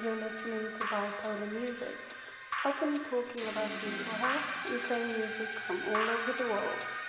You're listening to Bipolar Music. I've been talking about people health and playing music from all over the world.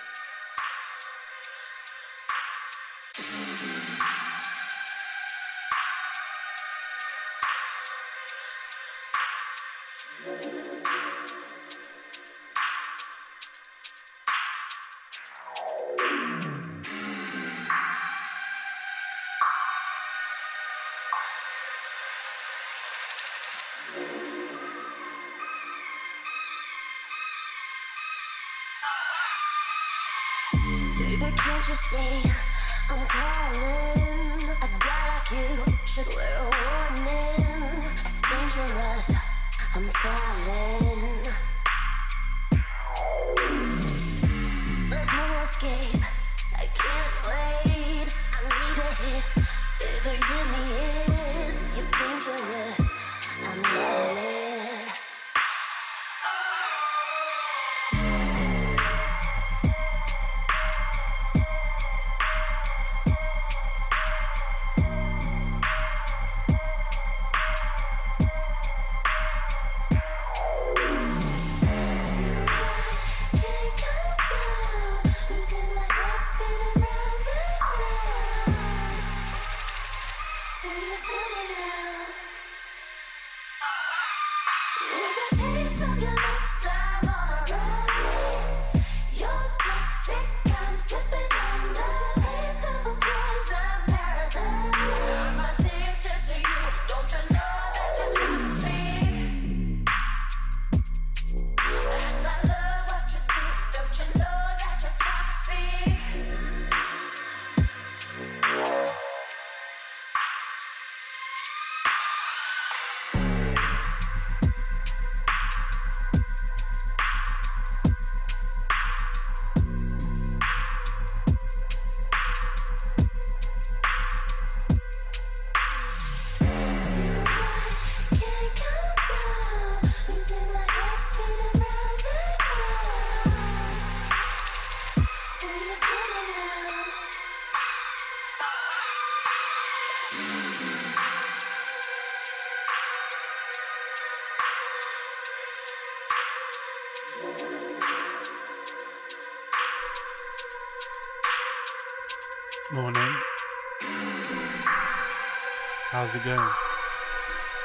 How's it going?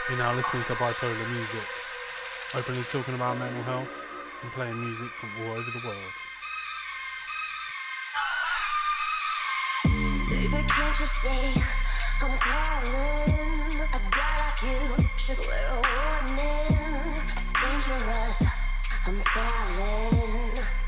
You're now listening to bipolar music, openly talking about mental health and playing music from all over the world. Baby, can't you see I'm calling? A guy like you should wear a warning. It's dangerous. I'm falling.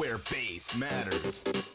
where bass matters.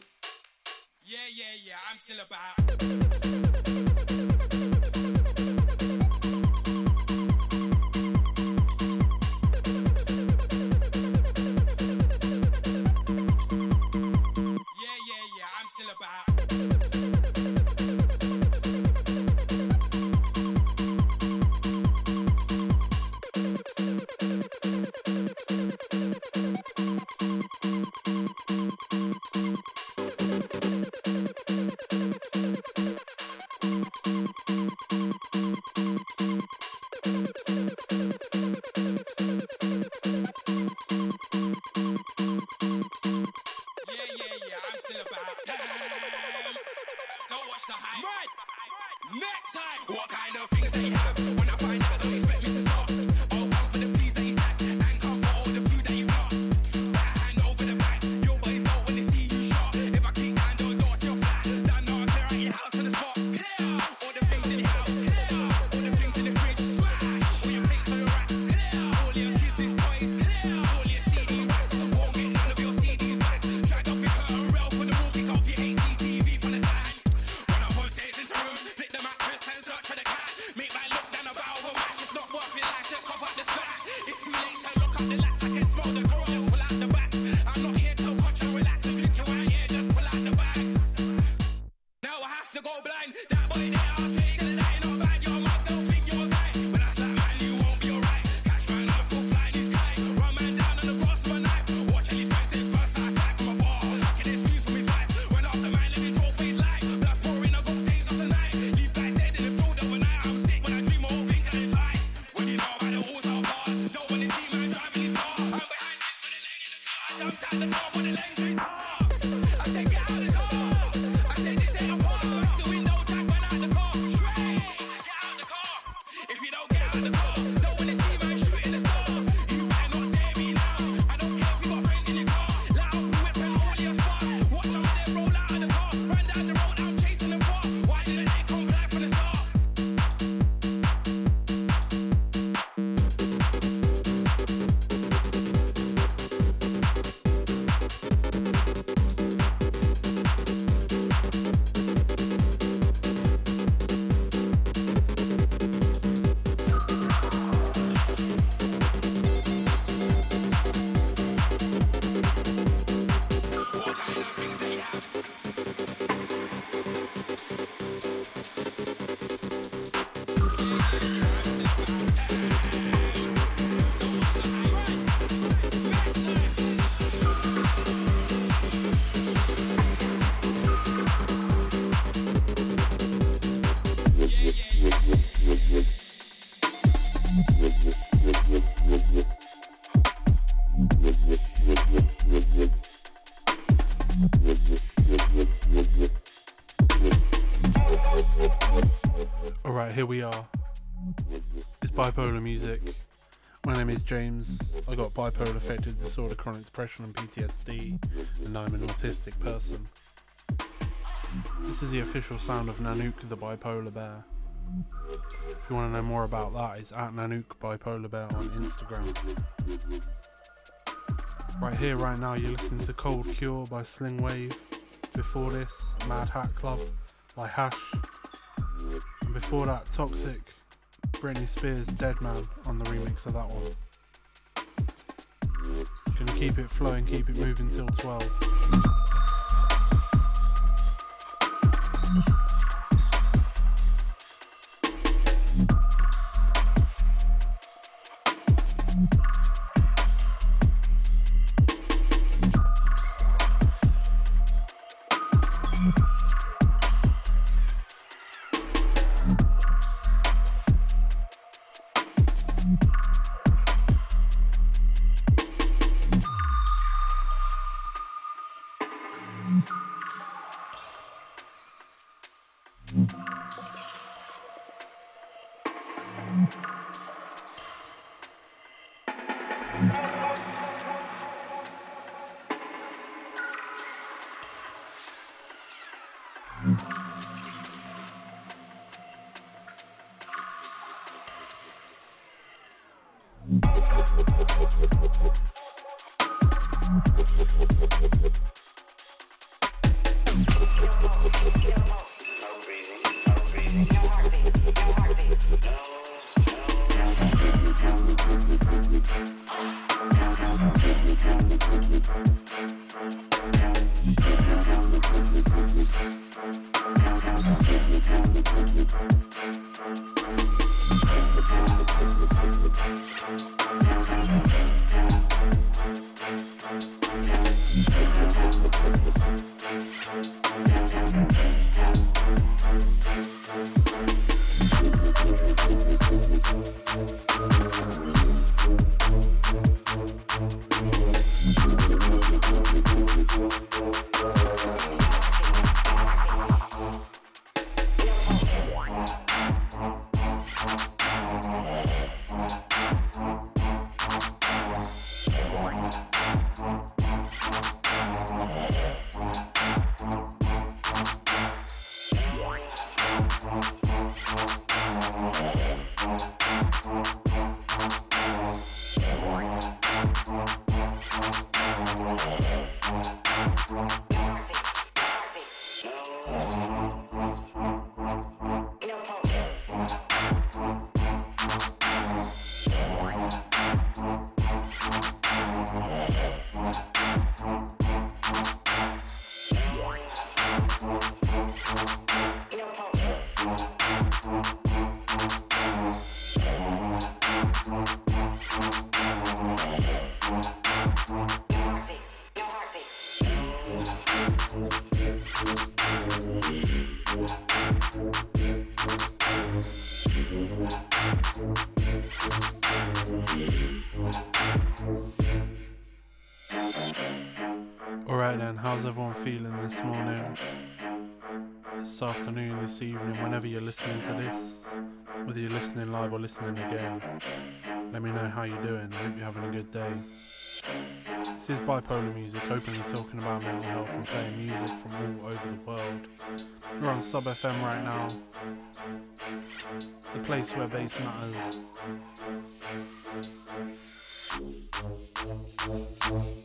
here we are. It's bipolar music. My name is James. I got bipolar affective disorder, chronic depression, and PTSD, and I'm an autistic person. This is the official sound of Nanook the Bipolar Bear. If you want to know more about that, it's at Nanook Bipolar Bear on Instagram. Right here, right now, you're listening to Cold Cure by Sling Wave. Before this, Mad Hat Club by Hash before that, Toxic, Britney Spears, Dead Man on the remix of that one. Gonna keep it flowing, keep it moving till 12. Yeah. This afternoon, this evening, whenever you're listening to this, whether you're listening live or listening again, let me know how you're doing. I hope you're having a good day. This is bipolar music, openly talking about mental health and playing music from all over the world. We're on Sub FM right now, the place where bass matters.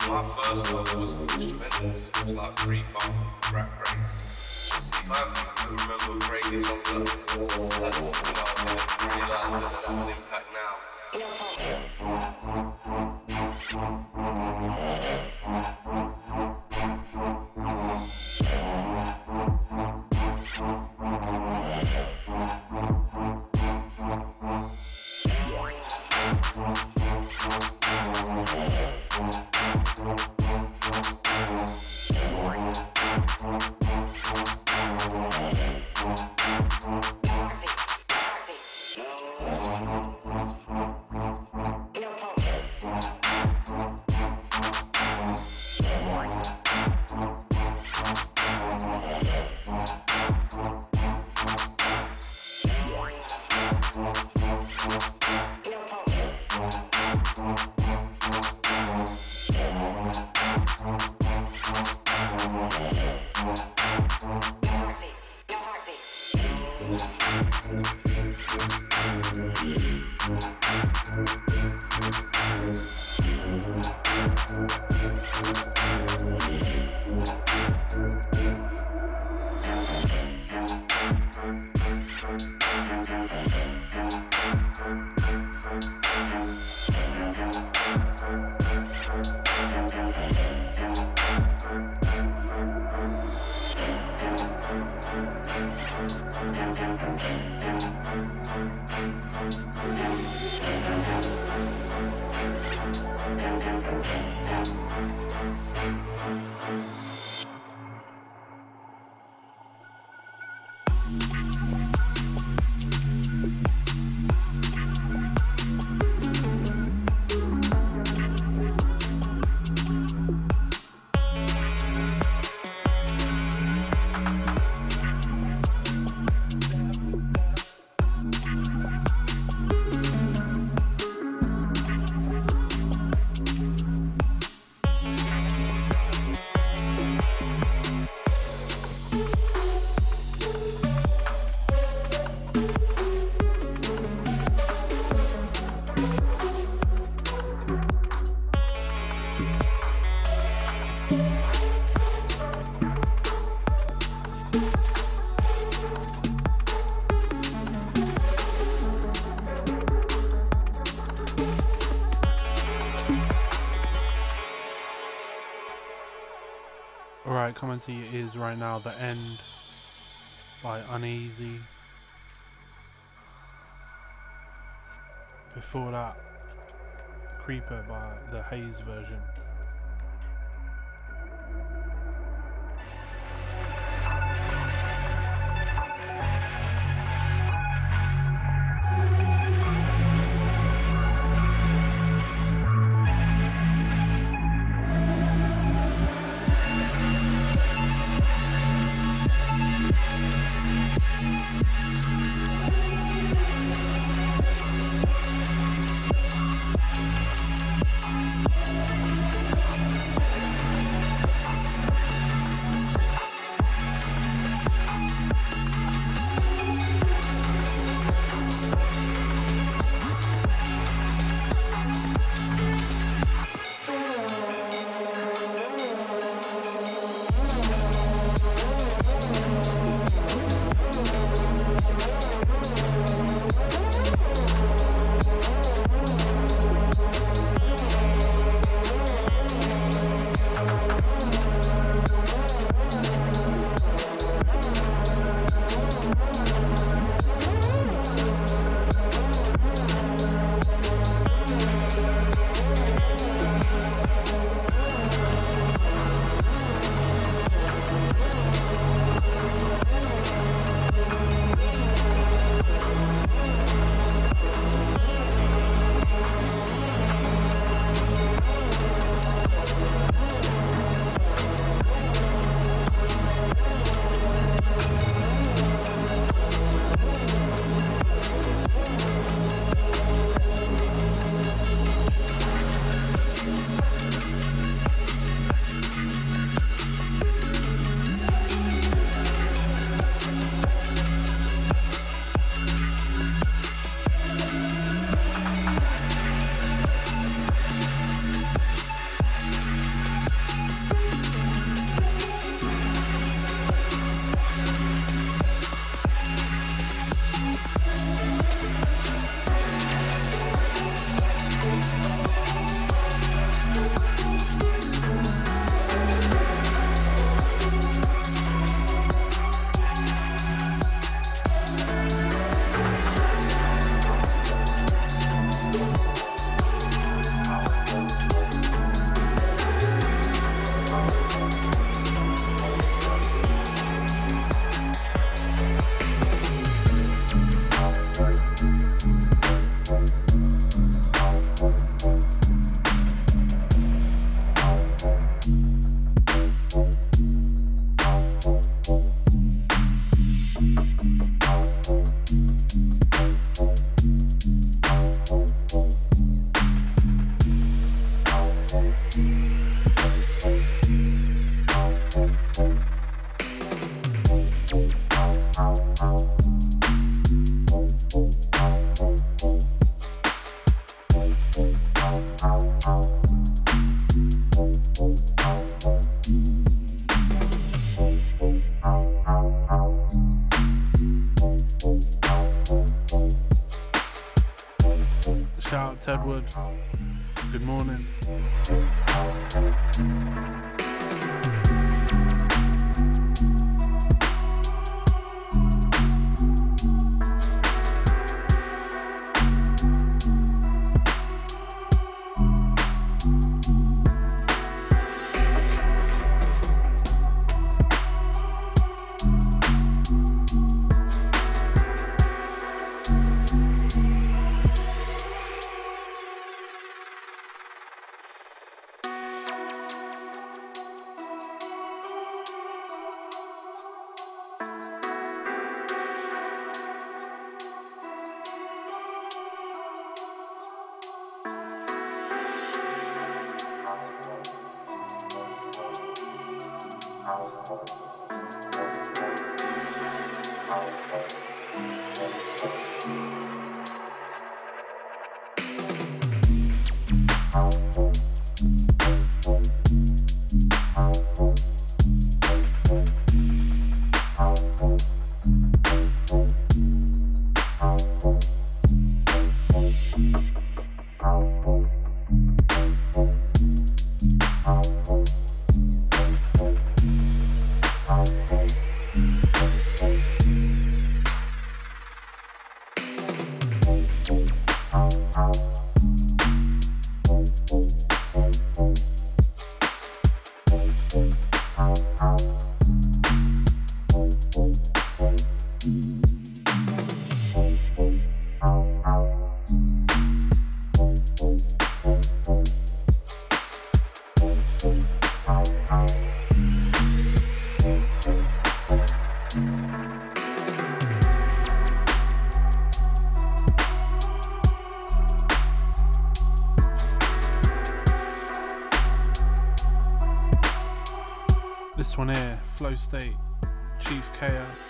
My first love was instrumental. It was like pre-funk, rap breaks. That you is right now The End by Uneasy. Before that, Creeper by the Haze version. State, Chief KO.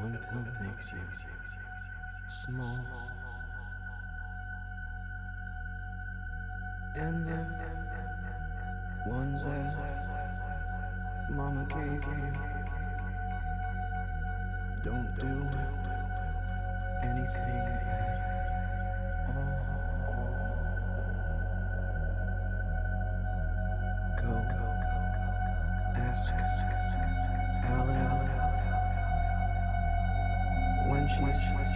One pill makes you small. And the ones that Mama gave you don't do anything at all. Go, ask when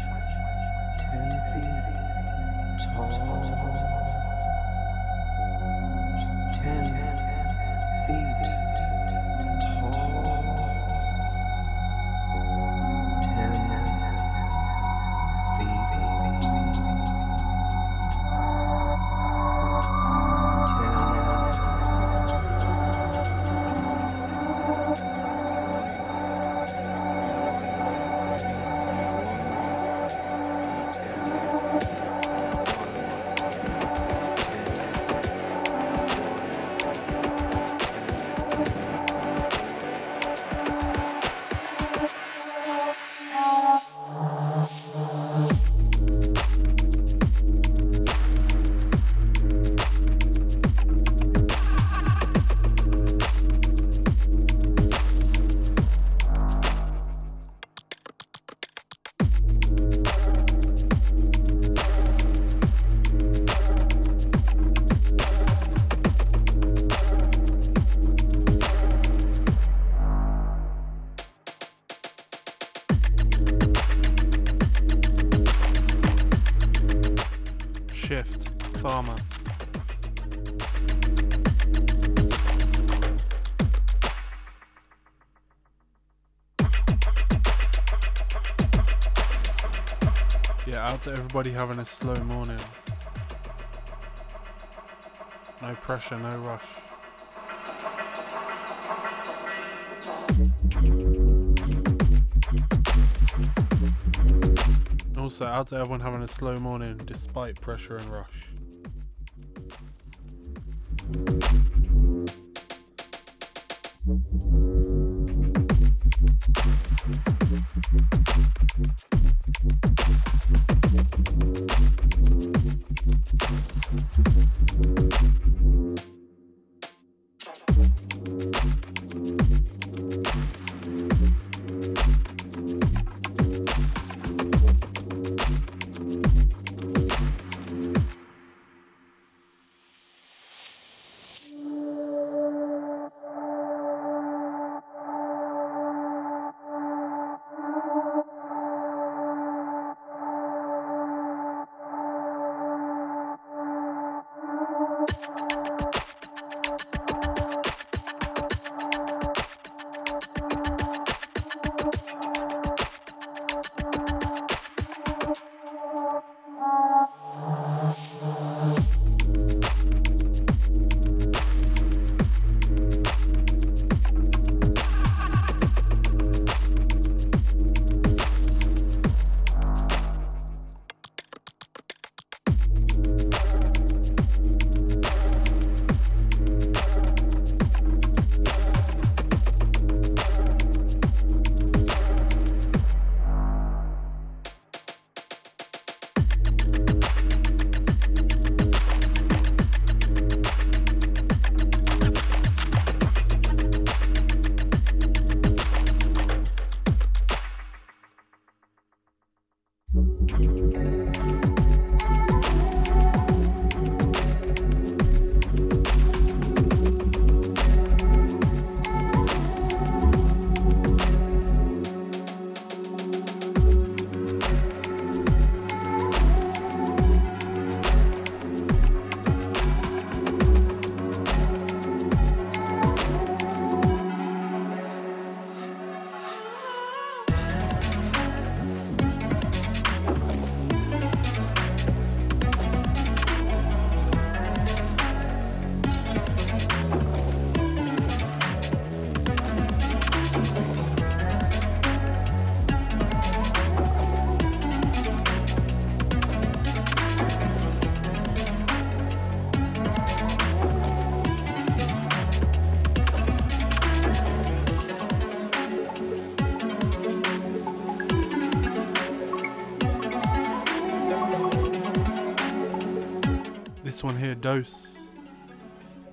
to everybody having a slow morning. No pressure, no rush. Also, out to everyone having a slow morning despite pressure and rush.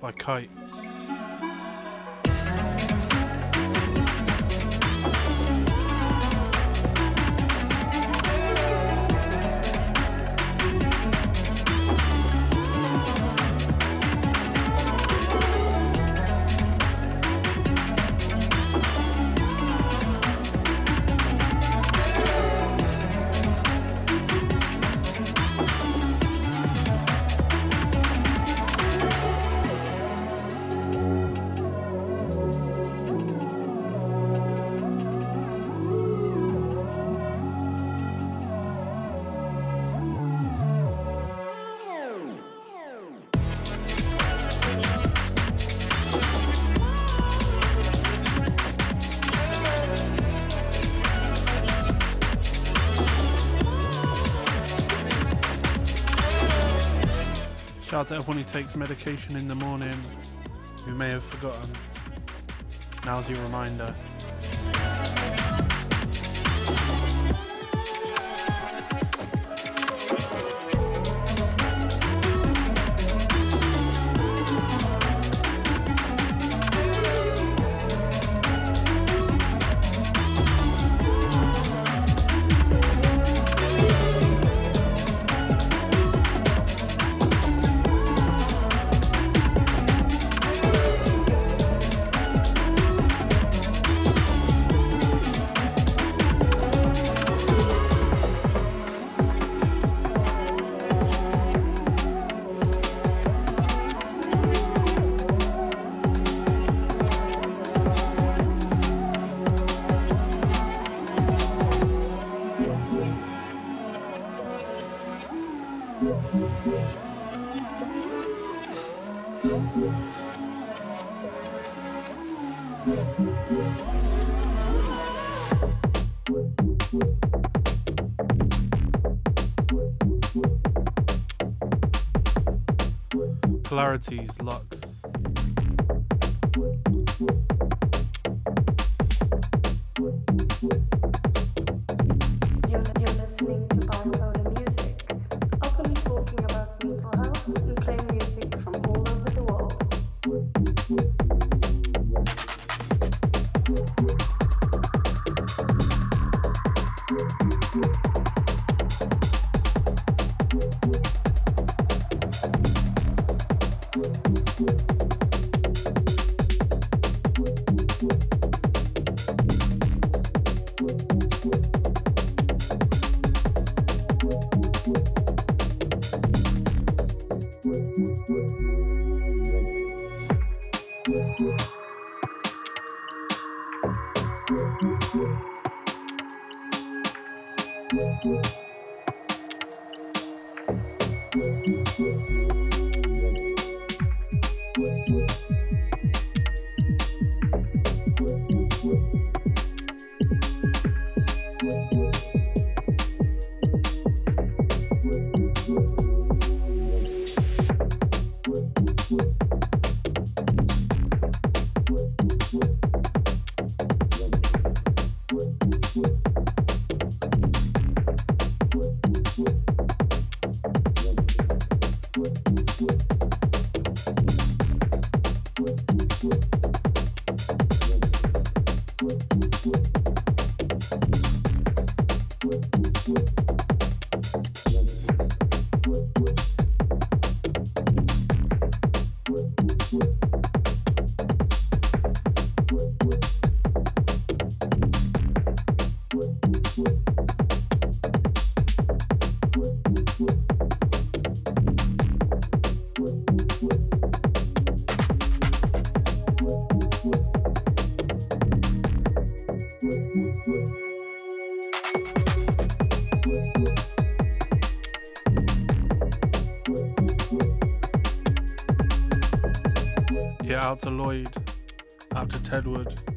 By Kite. Out to everyone who takes medication in the morning who may have forgotten. Now's your reminder. Polarities Lux. Out to Lloyd, out to Tedward.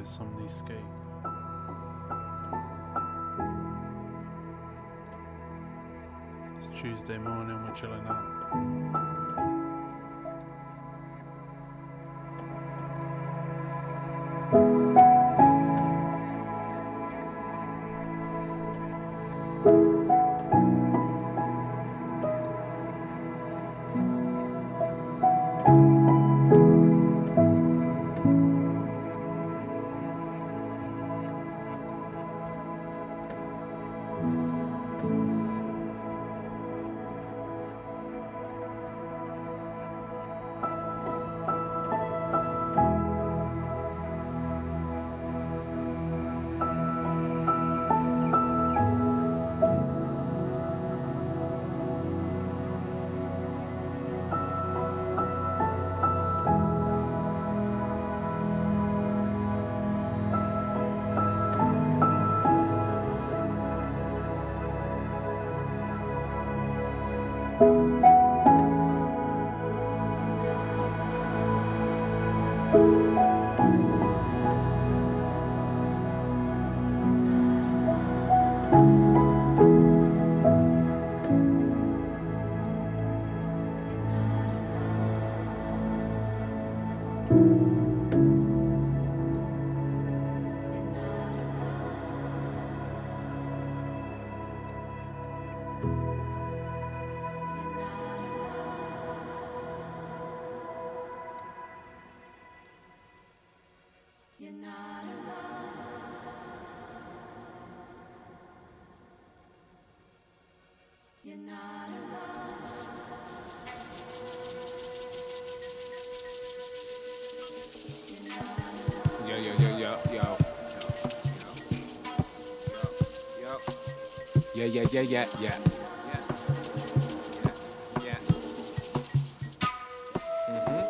By Somnyscape. It's Tuesday morning, we're chilling out. Yeah, yeah, yeah, yeah. Yeah. Mm-hmm.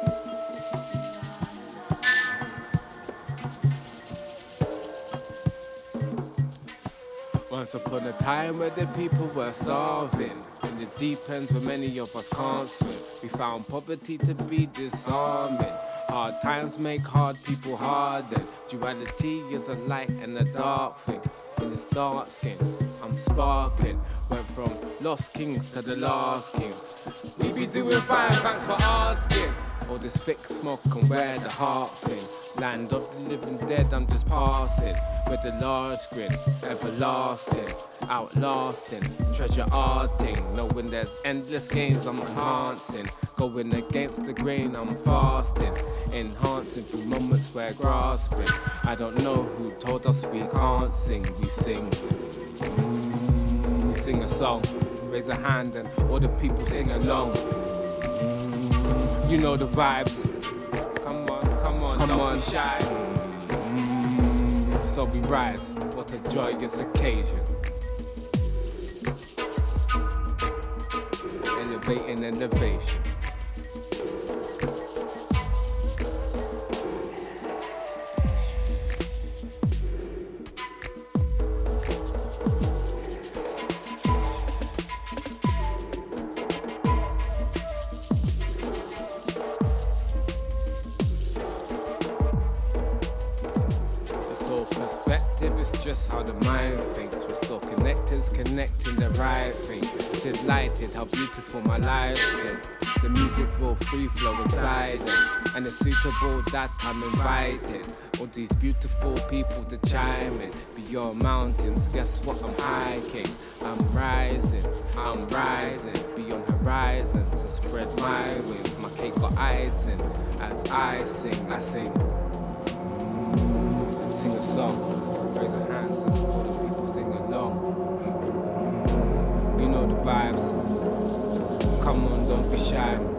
Once upon a time where the people were starving, in the deep ends where many of us can't swim, we found poverty to be disarming. Hard times make hard people harden. Duality is a light and a dark thing. In this dark skin, I'm sparkling. Went from lost kings to the last kings. We be doing fine, thanks for asking. All this thick smoke and where the heart thing. Land of the living dead, I'm just passing. with a large grin, everlasting, outlasting, treasure arting, knowing there's endless gains I'm enhancing, going against the grain I'm fasting, enhancing through moments where grasping. I don't know who told us we can't sing, we sing. Sing a song, raise a hand and all the people sing along. You know the vibes. Come on, come on, come don't on. be shy. So we rise, what a joyous occasion. Elevating innovation. I'm invited. All these beautiful people to chime in. Beyond mountains, guess what? I'm hiking. I'm rising, I'm rising. Beyond horizons, I spread my wings. My cake got icing. As I sing, I sing sing a song. Raise your hands and all the people sing along. You know the vibes. Come on, don't be shy.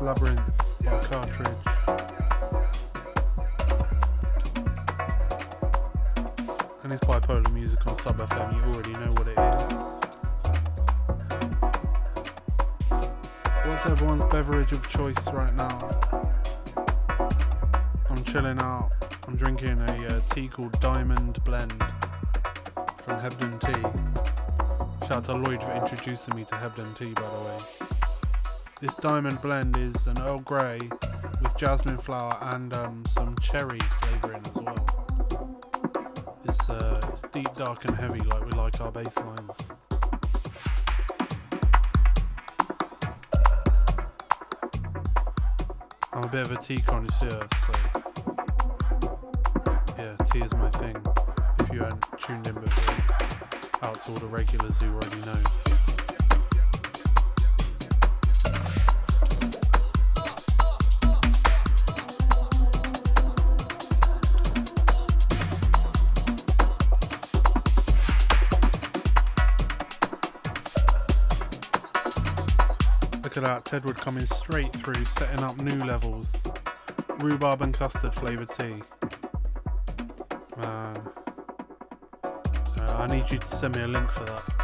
Labyrinth by Cartridge. And it's bipolar music on Sub FM, you already know what it is. What's everyone's beverage of choice right now? I'm chilling out. I'm drinking a uh, tea called Diamond Blend from Hebden Tea. Shout out to Lloyd for introducing me to Hebden Tea, by the way. This Diamond Blend is an Earl Grey with jasmine flower and um, some cherry flavouring as well. It's, uh, it's deep, dark, and heavy, like we like our bass lines. I'm a bit of a tea connoisseur, so yeah, tea is my thing. If you hadn't tuned in before, out to all the regulars who already know. Tedward coming straight through, setting up new levels. Rhubarb and custard flavoured tea. Man. Uh, I need you to send me a link for that.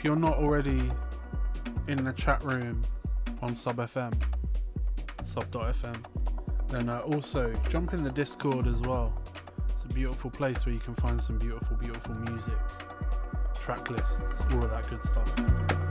If you're not already in the chat room on Sub FM, sub.fm, then uh, also jump in the Discord as well. It's a beautiful place where you can find some beautiful, beautiful music, track lists, all of that good stuff.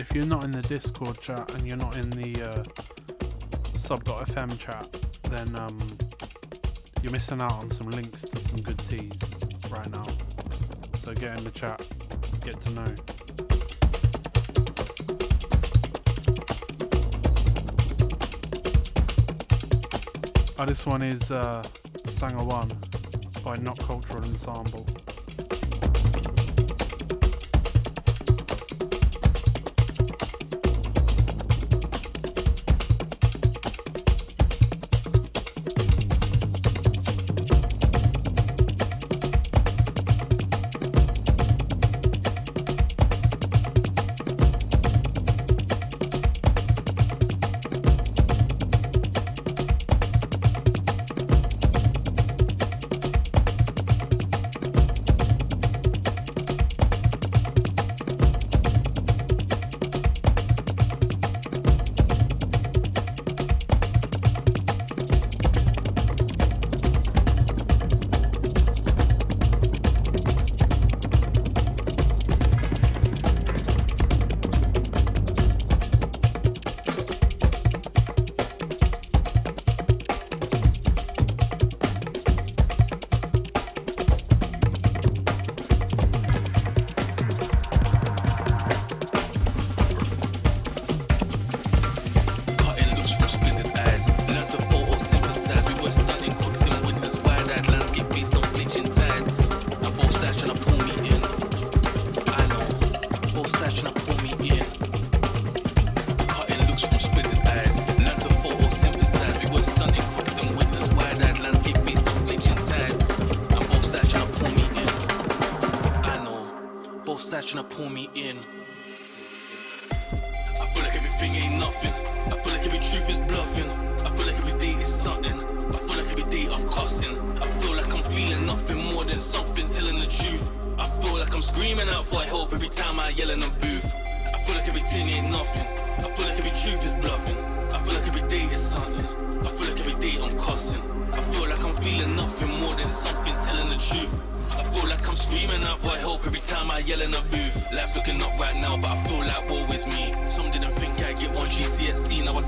If you're not in the Discord chat and you're not in the uh, sub.fm chat, then um, you're missing out on some links to some good teas right now. So get in the chat, get to know. Oh, this one is uh, Sanger One by Not Cultural Ensemble.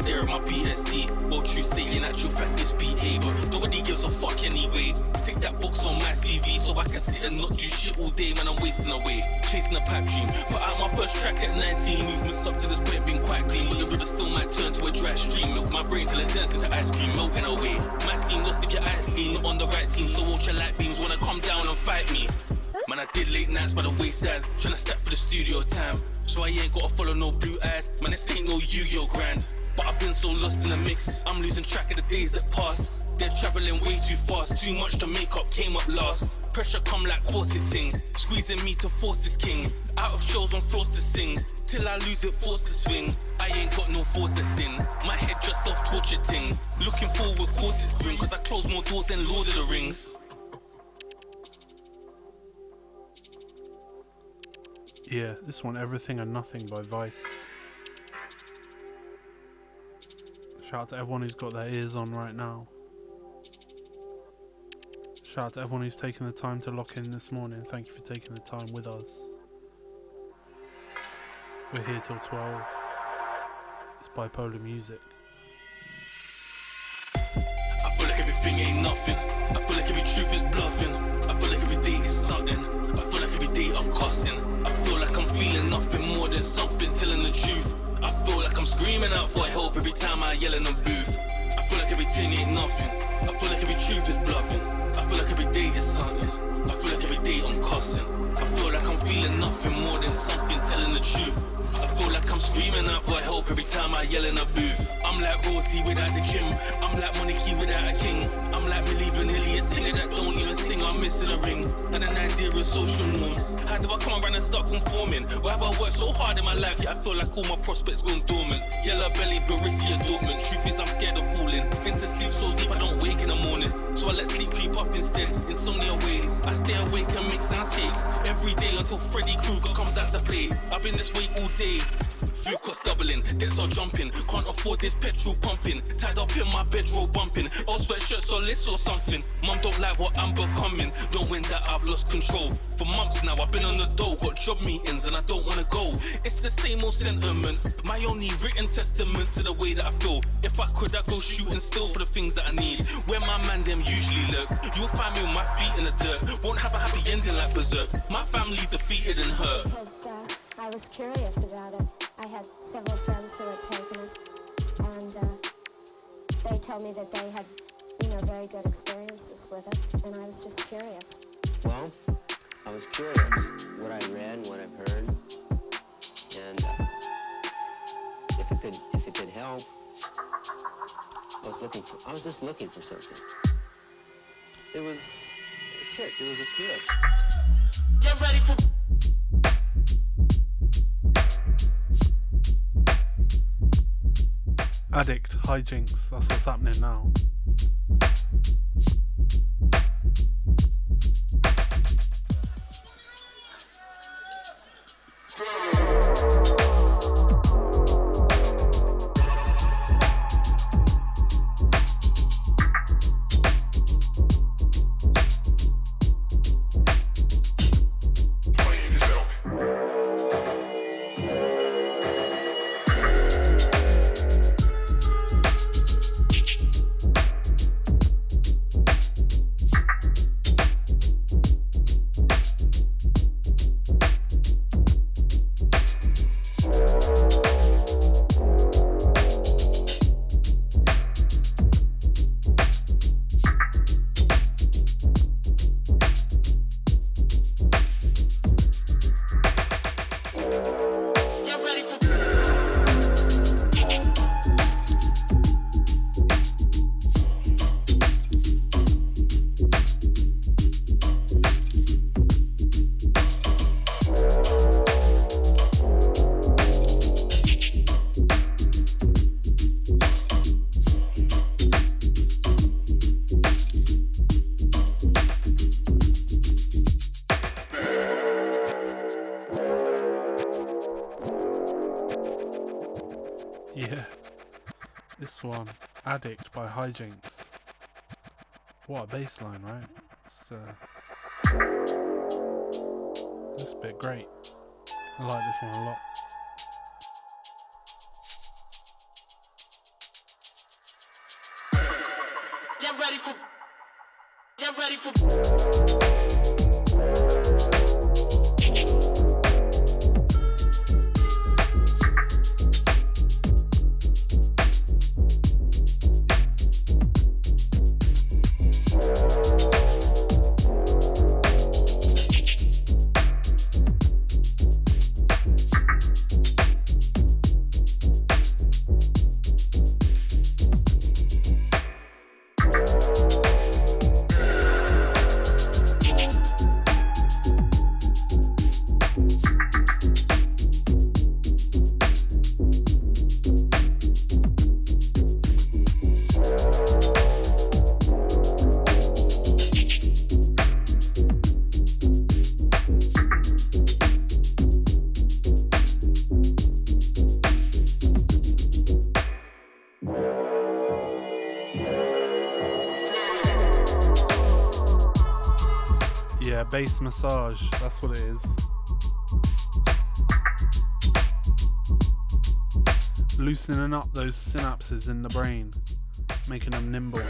Stare at my PSC. Both true saying actual fact is BA, but nobody gives a fuck anyway. Take that box on my CV so I can sit and not do shit all day when I'm wasting away. Chasing a pipe dream. Put out my first track at 19, movements up to this point been quite clean, but the river still might turn to a dry stream. Milk my brain till it turns into ice cream, melting away. Might seem lost if your eyes clean, on the right team, so watch your light beams wanna come down and fight me. Man, I did late nights by the wayside, tryna step for the studio time. So I ain't gotta follow no blue eyes, man, this ain't no Yu-Gi-Oh grind. But I've been so lost in the mix, I'm losing track of the days that pass. They're traveling way too fast, too much to make up, came up last. Pressure come like corset ting, squeezing me to force this king. Out of shows on floors to sing, till I lose it, forced to swing. I ain't got no force that's in, my head just self-torture ting. Looking forward, courses grim, cause I close more doors than Lord of the Rings. Yeah, this one, Everything and Nothing by Vice. Shout out to everyone who's got their ears on right now. Shout out to everyone who's taken the time to lock in this morning. Thank you for taking the time with us. We're here till 12. It's bipolar music. I feel like everything ain't nothing. I feel like every truth is bluffing. I feel like every day is something. I feel like every day I'm cussing. I feel like I'm feeling nothing more than something, telling the truth. I feel like I'm screaming out for help every time I yell in the booth. I feel like everything ain't nothing. I feel like every truth is bluffing. I feel like every day is something. I feel like every day I'm cussing. I feel like I'm feeling nothing more than something, telling the truth. I feel like I'm screaming out for help every time I yell in a booth. I'm like Rosie without the gym. I'm like Monique without a king. I'm like Milli Vanilli, a singer that don't even sing. I'm missing a ring. And an idea of social norms. How do I come around and start conforming? Why have I worked so hard in my life? Yeah, I feel like all my prospects gone dormant. Yellow belly, Borussia Dortmund. Truth is, I'm scared of falling. Into sleep so deep I don't wake in the morning. So I let sleep creep up instead. Insomnia ways. I stay awake and make soundscapes every day until Freddy Krueger comes out to play. I've been this way all day. Food costs doubling, debts are jumping. Can't afford this petrol pumping. Tied up in my bedroll bumping. Or sweatshirts or list or something. Mum don't like what I'm becoming. Don't win that I've lost control. For months now, I've been on the dole. Got job meetings and I don't wanna go. It's the same old sentiment. My only written testament to the way that I feel. If I could, I'd go shooting still for the things that I need. Where my man them usually look. You'll find me with my feet in the dirt. Won't have a happy ending like Berserk. My family defeated and hurt. Because I was curious about it. I had several friends who had taken it, and uh, they told me that they had, you know, very good experiences with it, and I was just curious. Well, I was curious what I read, what I've heard, and uh, if it could, if it could help, I was looking for. I was just looking for something. It was a kick. It was a kick. Get ready for Addict, hijinks, that's what's happening now. Get Addict by Hijinks. What a bass line, right? It's, uh, this bit great. I like this one a lot. Bass massage, that's what it is. Loosening up those synapses in the brain, making them nimble.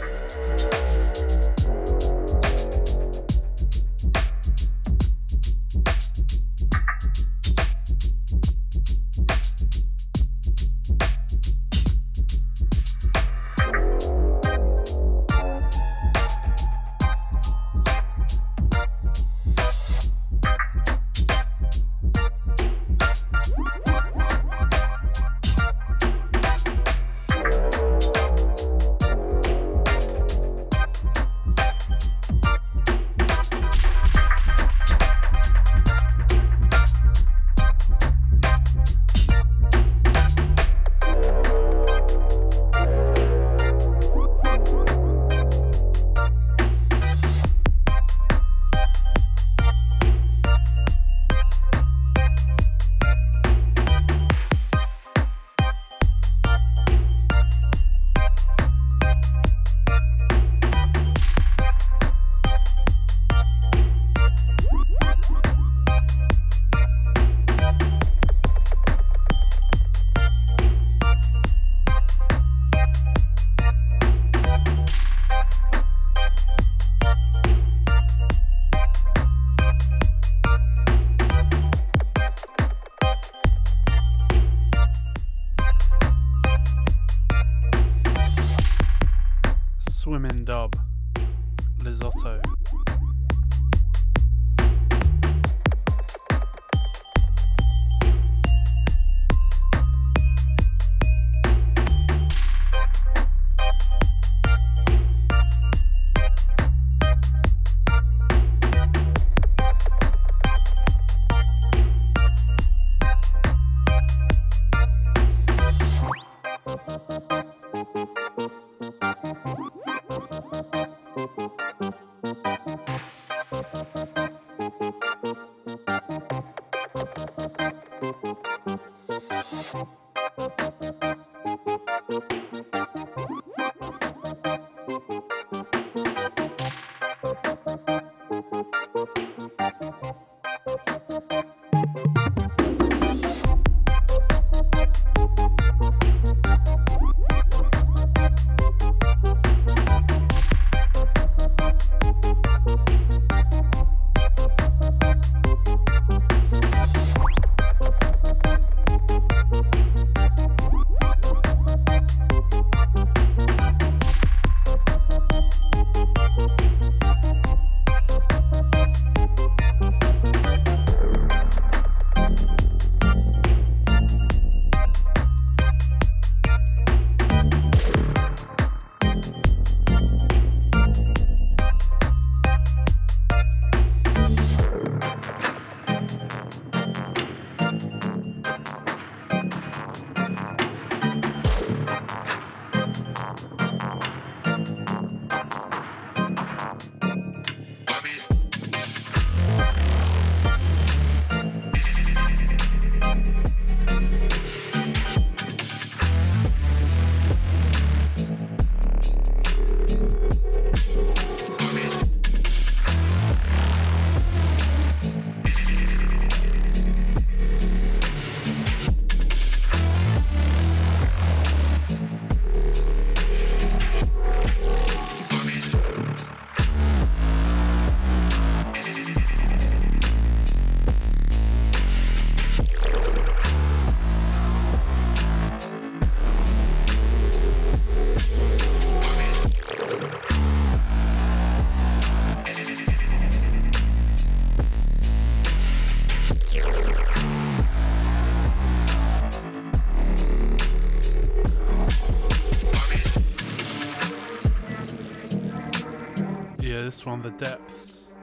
This one, The Depths.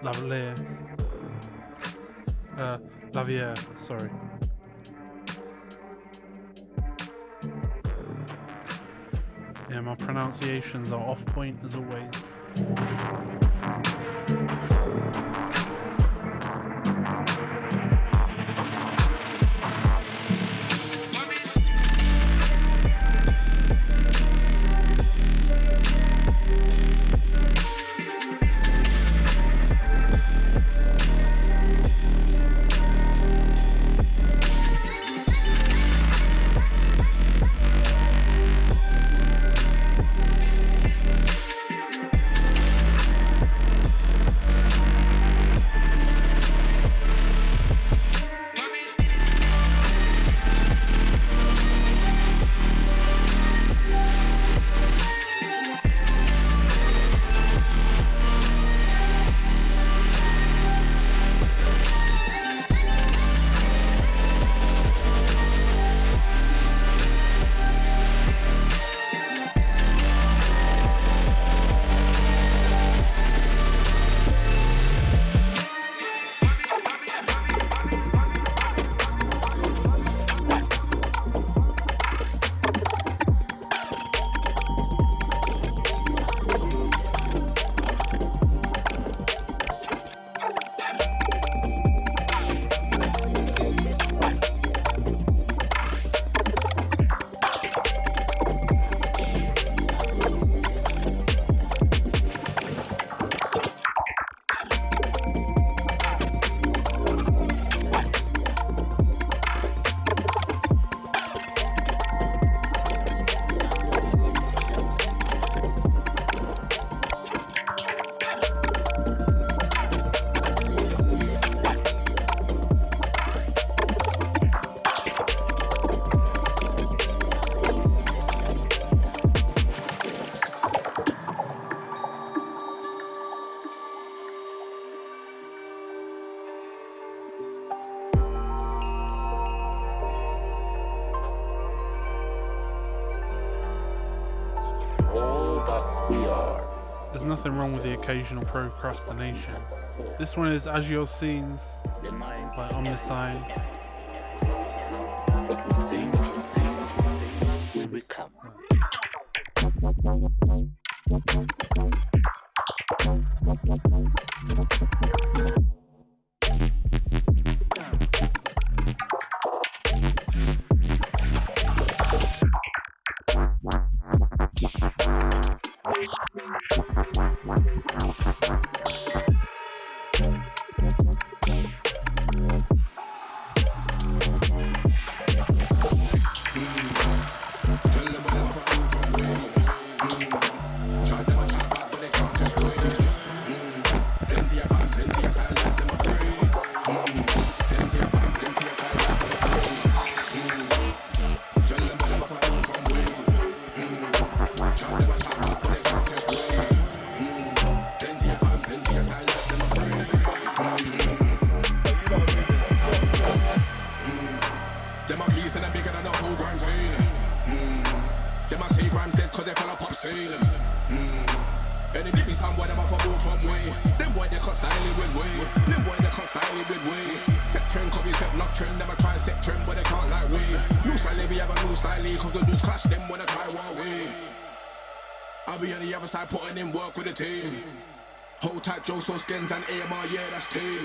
Lavalier. Uh, Lavier, sorry. Yeah, my pronunciations are off point as always. Nothing wrong with the occasional procrastination. This one is Your Scenes by Omnisign. Tight, Joe, so skins and AMR, yeah, that's team.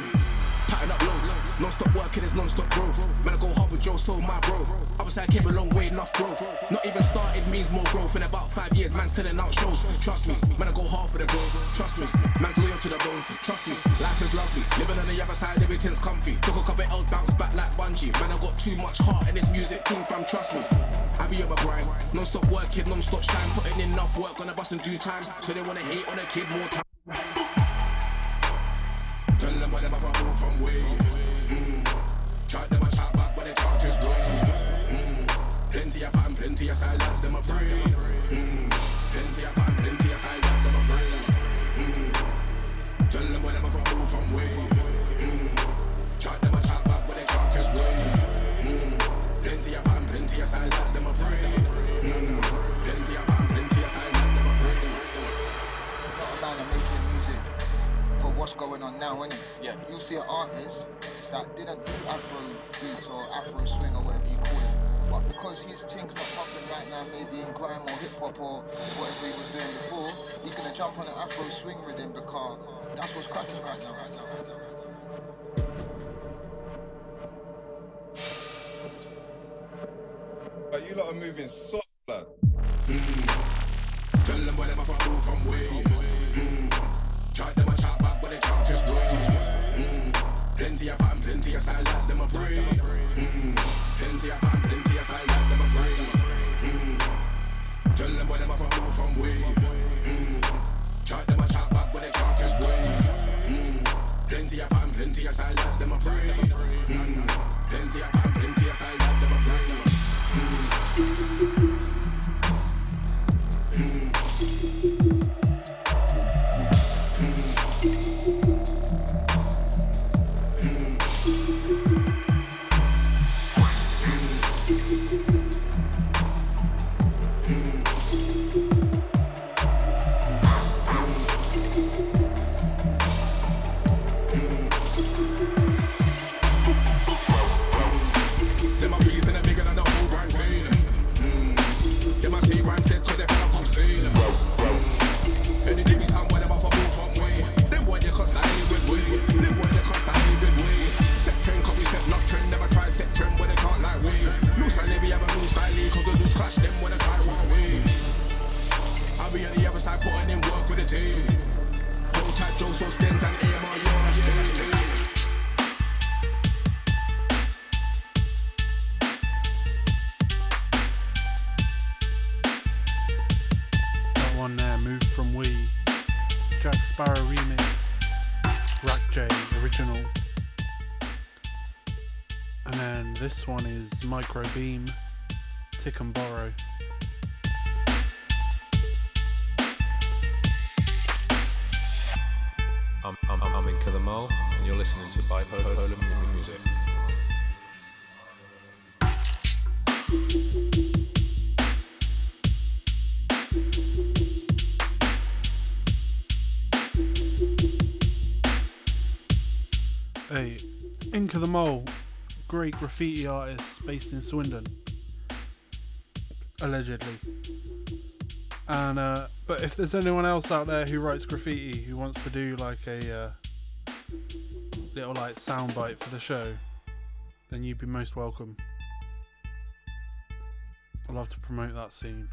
Pattern up loads, non stop working is non stop growth. Man, I go hard with Joe, so my bro. Obviously, I came a long way, enough growth. Not even started means more growth. In about five years, man, selling out shows. Trust me, man, I go hard for the growth. Trust me, man's loyal to the bone. Trust me, life is lovely. Living on the other side, everything's comfy. Took a couple L, bounce back like bungee. Man, I got too much heart in this music thing, fam, trust me. I be on my grind, non stop working, non stop shine. Putting in enough work on the bus in due time. So they wanna hate on a kid more time. Them them a move from way. Mm. Chat them a chat back, but they can't just go. Mm. Plenty of pattern, plenty of style, let them a pray. Mm. On now, innit? Yeah. You'll see an artist that didn't do Afro beats or Afro swing or whatever you call it. But because his thing's not popping right now, maybe in grime or hip hop or whatever he was doing before, he's gonna jump on an Afro swing rhythm because that's what's cracking right now. Right now. But you lot are moving soft, blood. Tell them where them a from move from way. Style, let them a Sparrow remix. Rack J original. And then this one is Micro Beam. Tick and Borrow. I'm, I'm, I'm in Killer Mole, and you're listening to Bipolar Music. Inca the Mole, great graffiti artist based in Swindon, allegedly. And uh, but if there's anyone else out there who writes graffiti who wants to do like a uh, little like soundbite for the show, then you'd be most welcome. I'd love to promote that scene.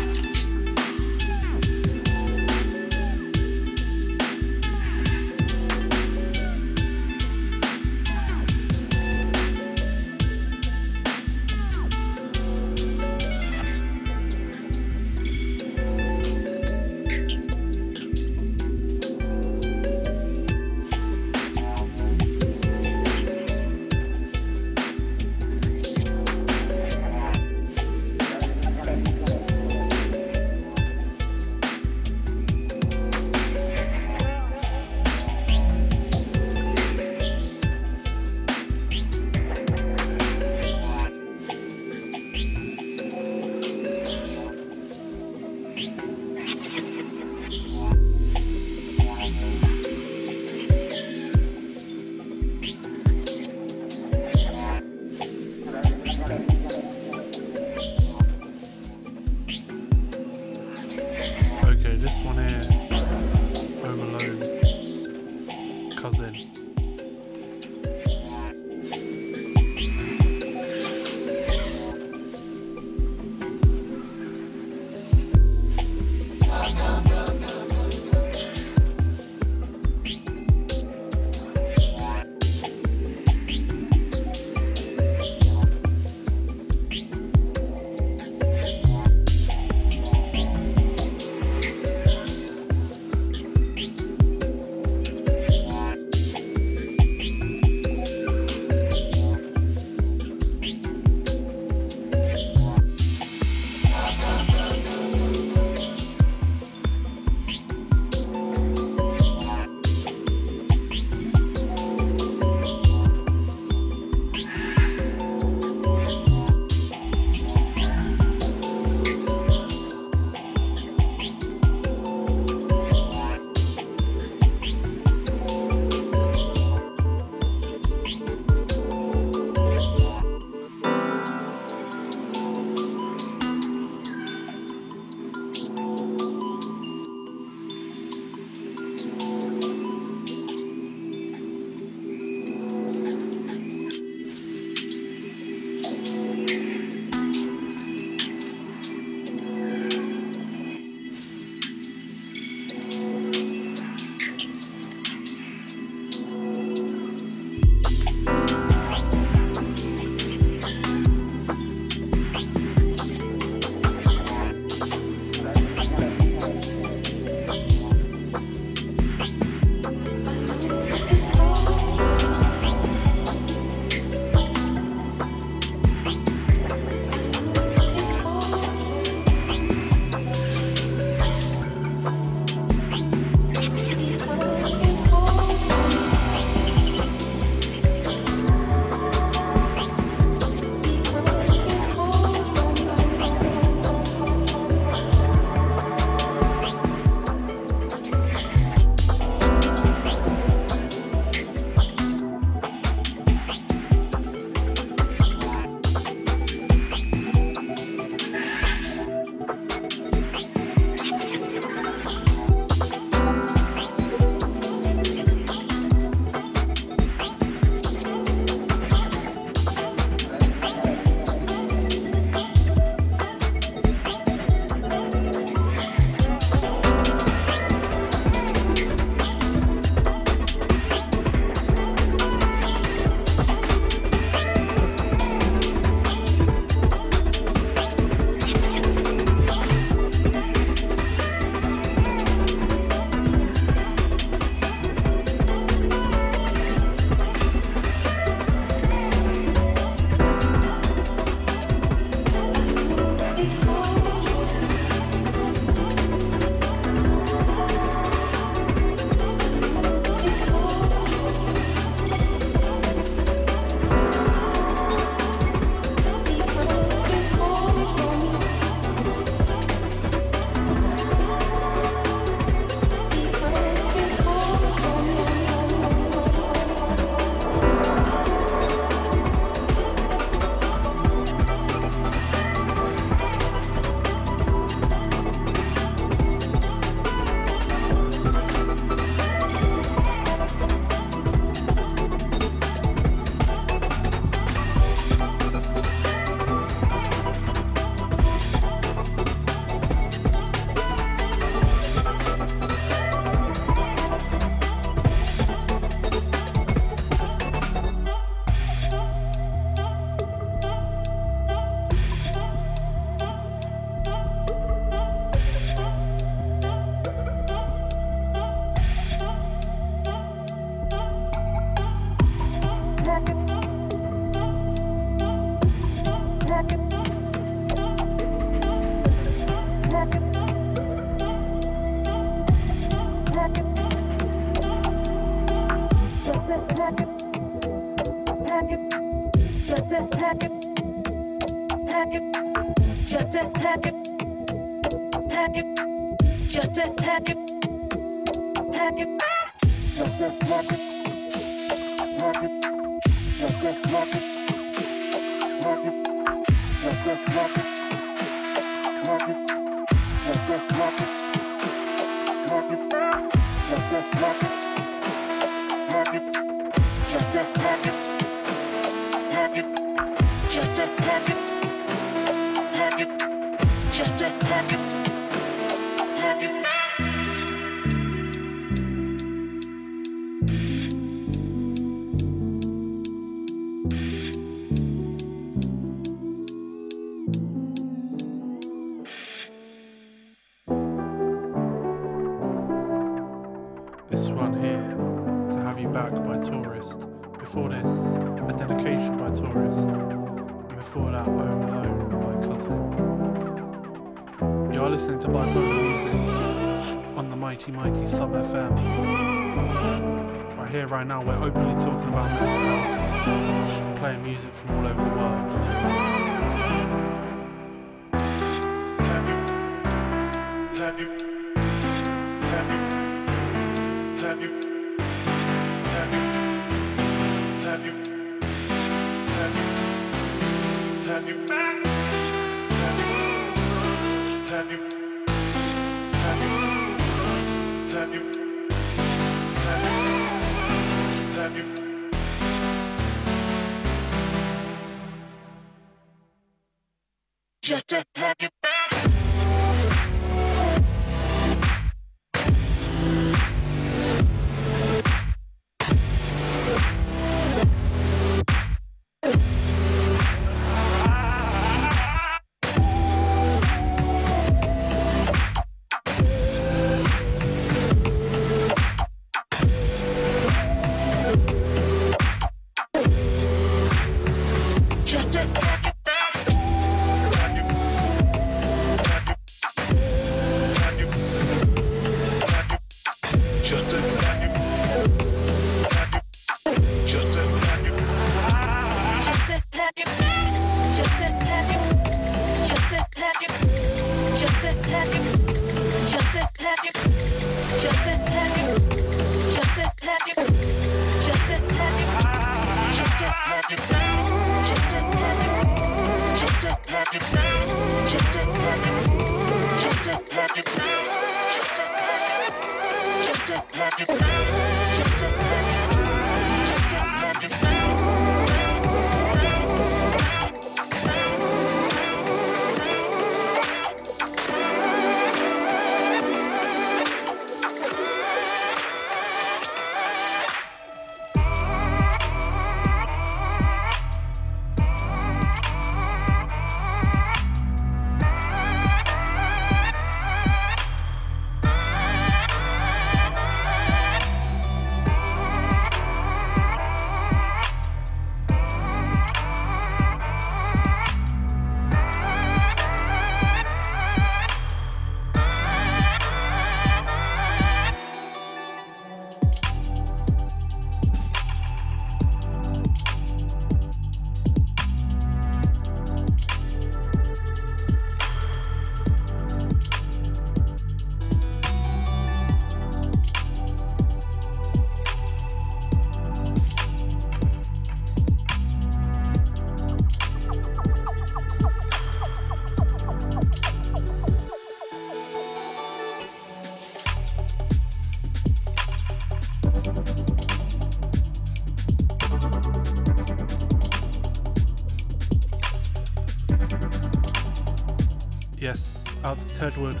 Edward.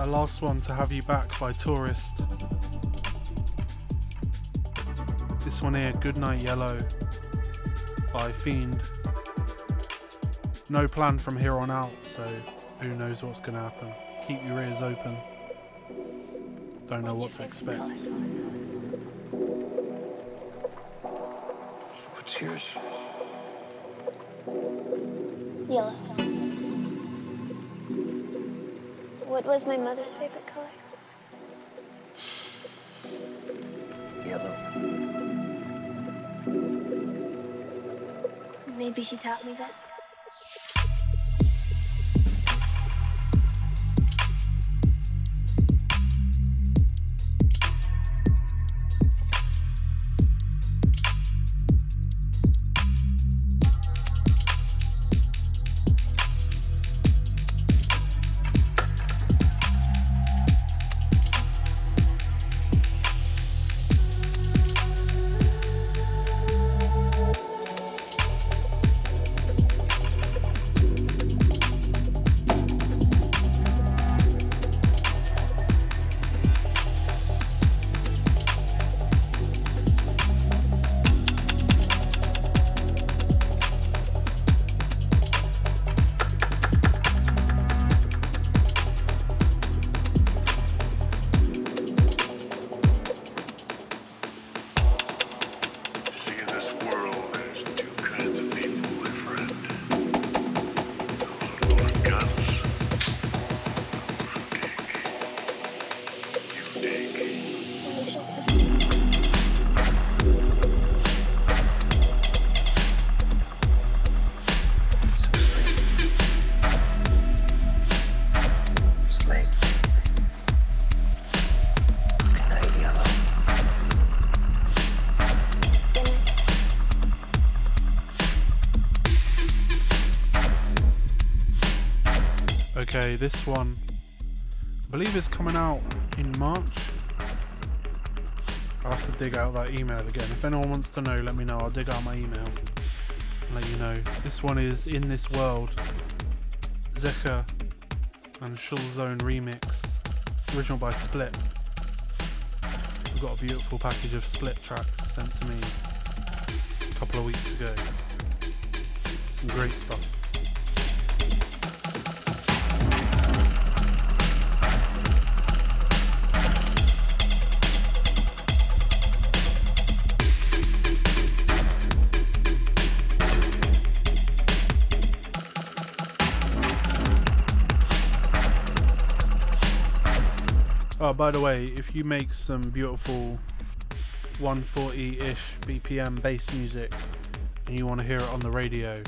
a last one to have you back by Tourist. This one here, Goodnight Yellow by Fiend. No plan from here on out, so who knows what's going to happen. Keep your ears open. Don't know what to expect. What's yours? Yellow. What was my mother's favorite color? Yellow. Maybe she taught me that. This one, I believe it's coming out in March. I'll have to dig out that email again. If anyone wants to know, let me know. I'll dig out my email and let you know. This one is In This World, Zeka and Shul Zone remix, original by Split. We've got a beautiful package of Split tracks sent to me a couple of weeks ago. Some great stuff. By the way, if you make some beautiful 140-ish BPM bass music and you want to hear it on the radio,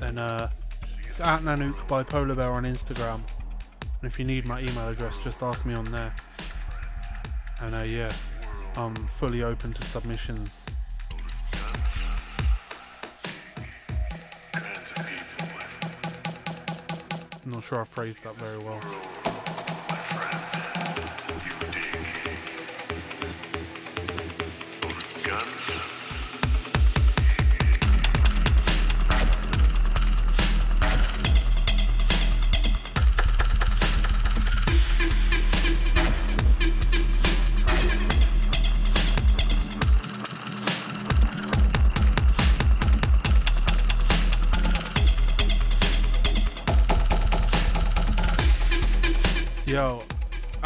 then uh, it's at Nanook by Polar Bear on Instagram. And if you need my email address, just ask me on there. And uh, yeah, I'm fully open to submissions. I'm not sure I phrased that very well.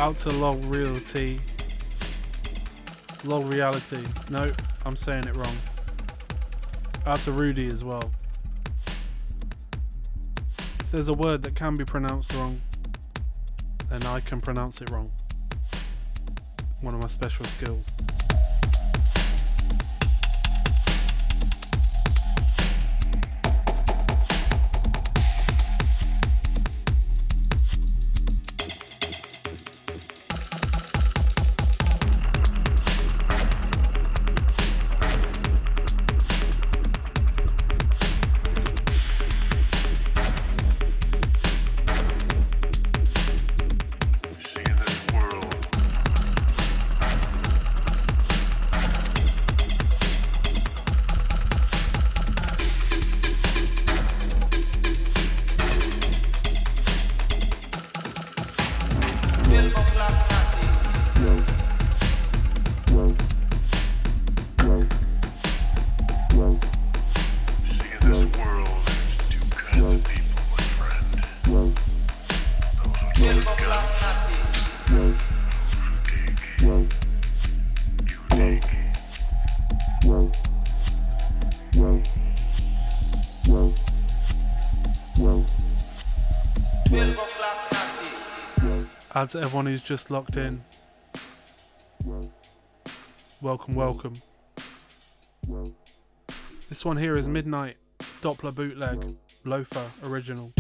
Out to log reality. Log reality. No, I'm saying it wrong. Out to Rudy as well. If there's a word that can be pronounced wrong, then I can pronounce it wrong. One of my special skills. To everyone who's just locked in. Welcome, welcome. This one here is Midnight Doppler Bootleg Loafer Original.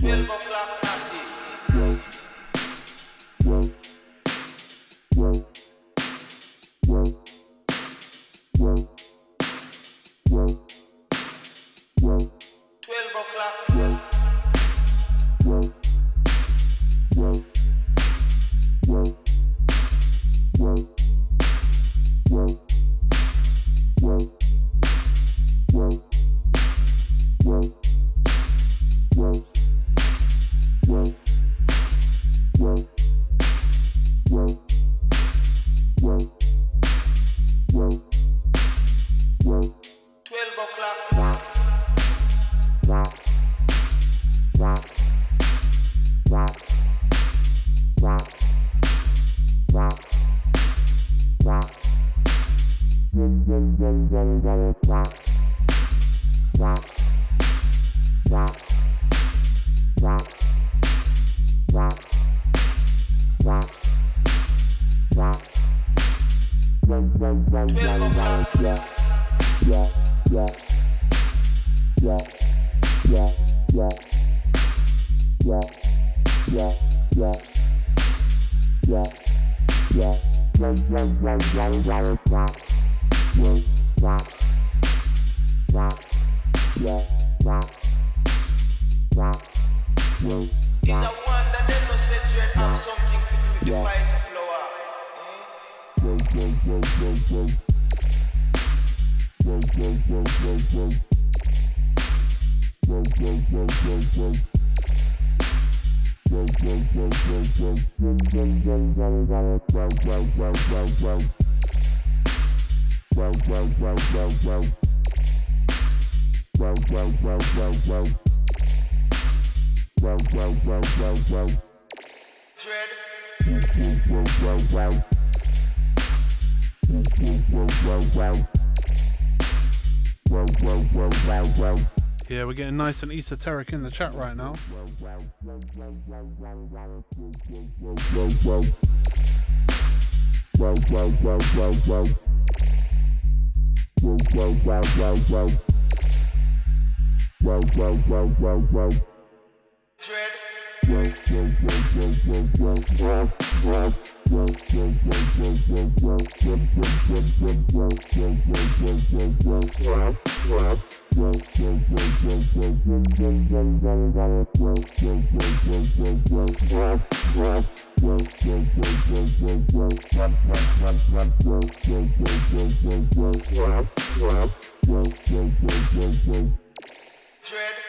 Nice and esoteric in the chat right now. Dread.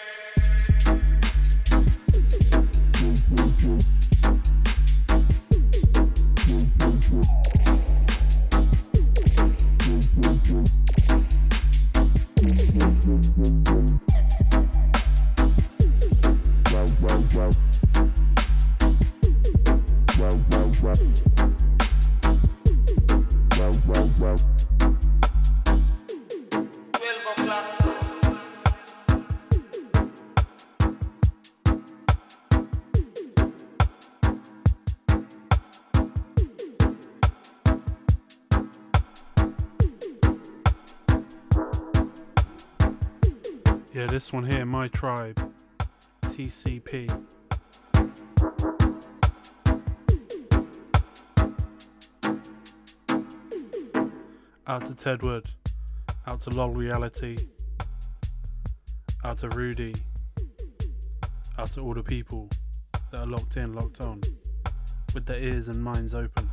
Yeah, this one here, My Tribe, TCP. Out to Tedward, out to Lol Reality, out to Rudy, out to all the people that are locked in, locked on, with their ears and minds open.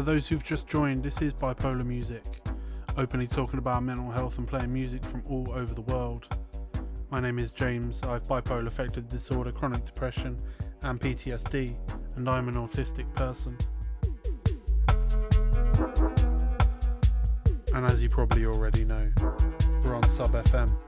For those who've just joined, this is Bipolar Music, openly talking about mental health and playing music from all over the world. My name is James, I have bipolar affective disorder, chronic depression, and PTSD, and I'm an autistic person. And as you probably already know, we're on Sub FM.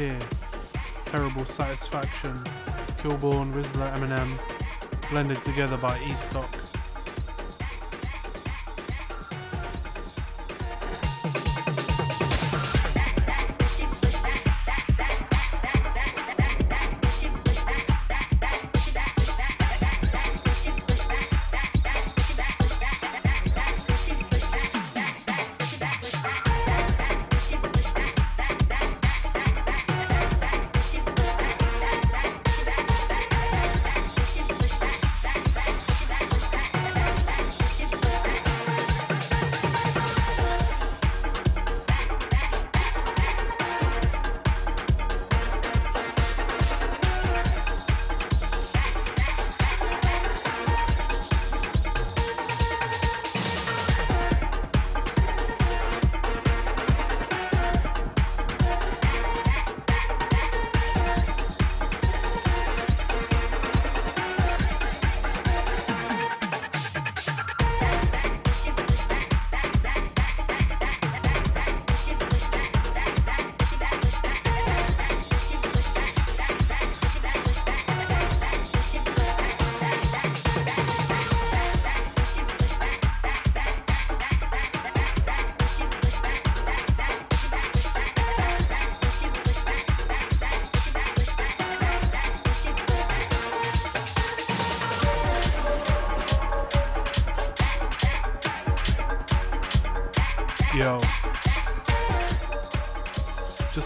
Here. Terrible Satisfaction. Killborn, Rizzler, Eminem. Blended together by E-Stock.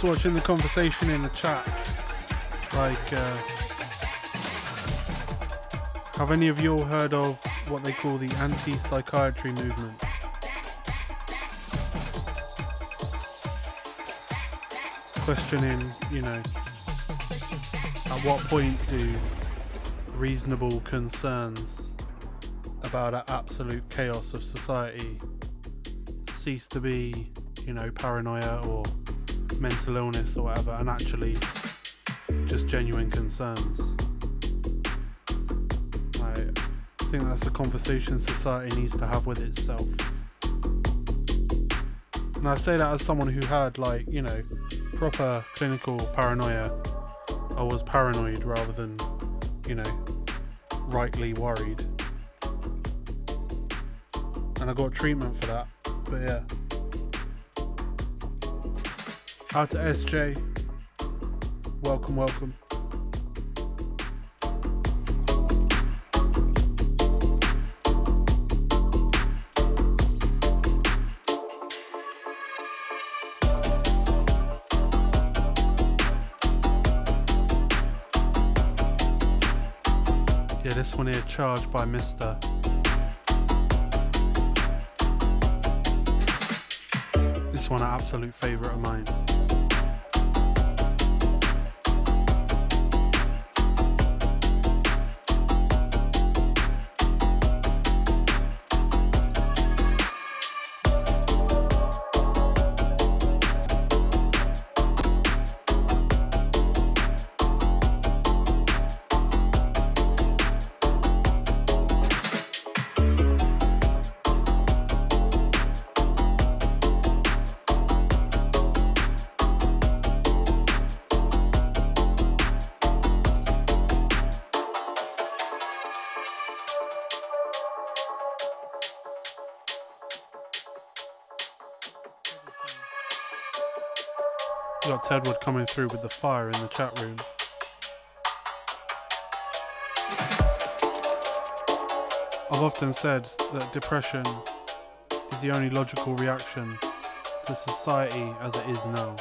Watching the conversation in the chat. Like, uh, have any of you all heard of what they call the anti psychiatry movement? Questioning, you know, at what point do reasonable concerns about an absolute chaos of society cease to be, you know, paranoia or mental illness or whatever, and actually just genuine concerns. I think that's a conversation society needs to have with itself. And I say that as someone who had, like, you know, proper clinical paranoia. I was paranoid rather than, you know, rightly worried. And I got treatment for that. But yeah. Out to SJ. Welcome, welcome. Yeah, this one here charged by Mr. This one an absolute favourite of mine. Coming through with the fire in the chat room. I've often said that depression is the only logical reaction to society as it is now.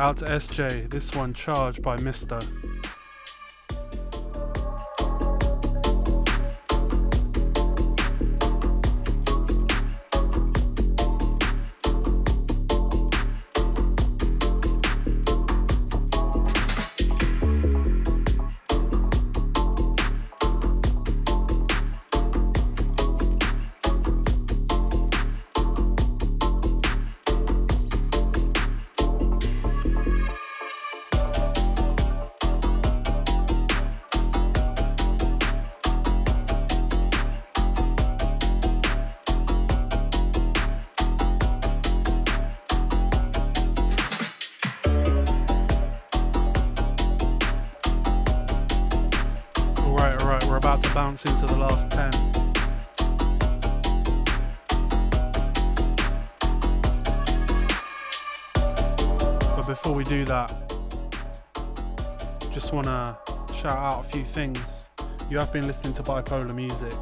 Out to SJ. This one charged by Mister. Things. You have been listening to bipolar music,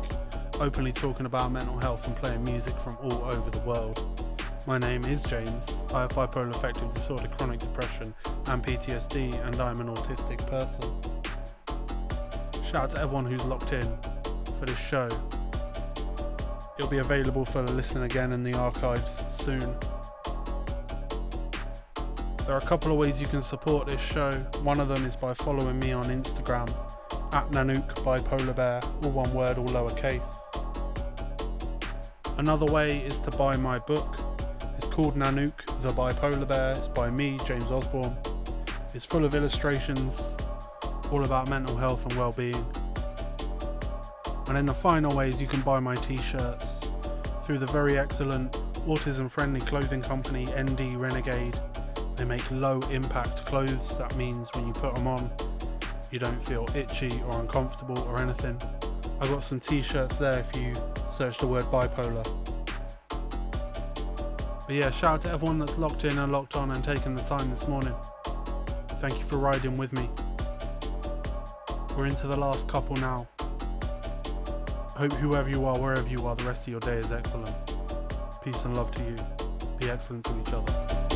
openly talking about mental health and playing music from all over the world. My name is James. I have bipolar affective disorder, chronic depression, and PTSD, and I'm an autistic person. Shout out to everyone who's locked in for this show. It'll be available for the listening again in the archives soon. There are a couple of ways you can support this show. One of them is by following me on Instagram at Nanook Bipolar Bear, all one word, all lowercase. Another way is to buy my book. It's called Nanook the Bipolar Bear. It's by me, James Osborne. It's full of illustrations, all about mental health and well-being. And in the final ways, you can buy my t-shirts through the very excellent autism-friendly clothing company ND Renegade. They make low-impact clothes. That means when you put them on, you don't feel itchy or uncomfortable or anything. I got some t-shirts there if you search the word bipolar. But yeah, shout out to everyone that's locked in and locked on and taken the time this morning. Thank you for riding with me. We're into the last couple now. Hope whoever you are, wherever you are, the rest of your day is excellent. Peace and love to you. Be excellent to each other.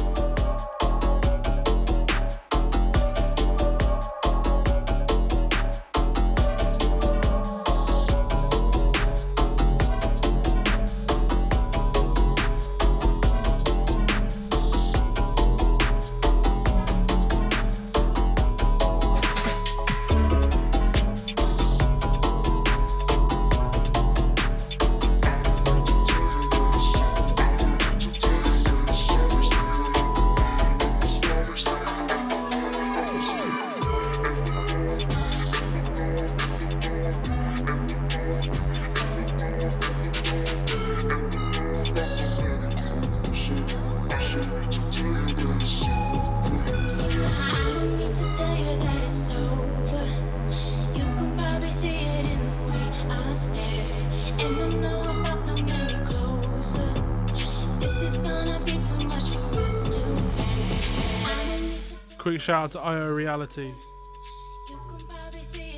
Shout out to IO Reality. you can probably see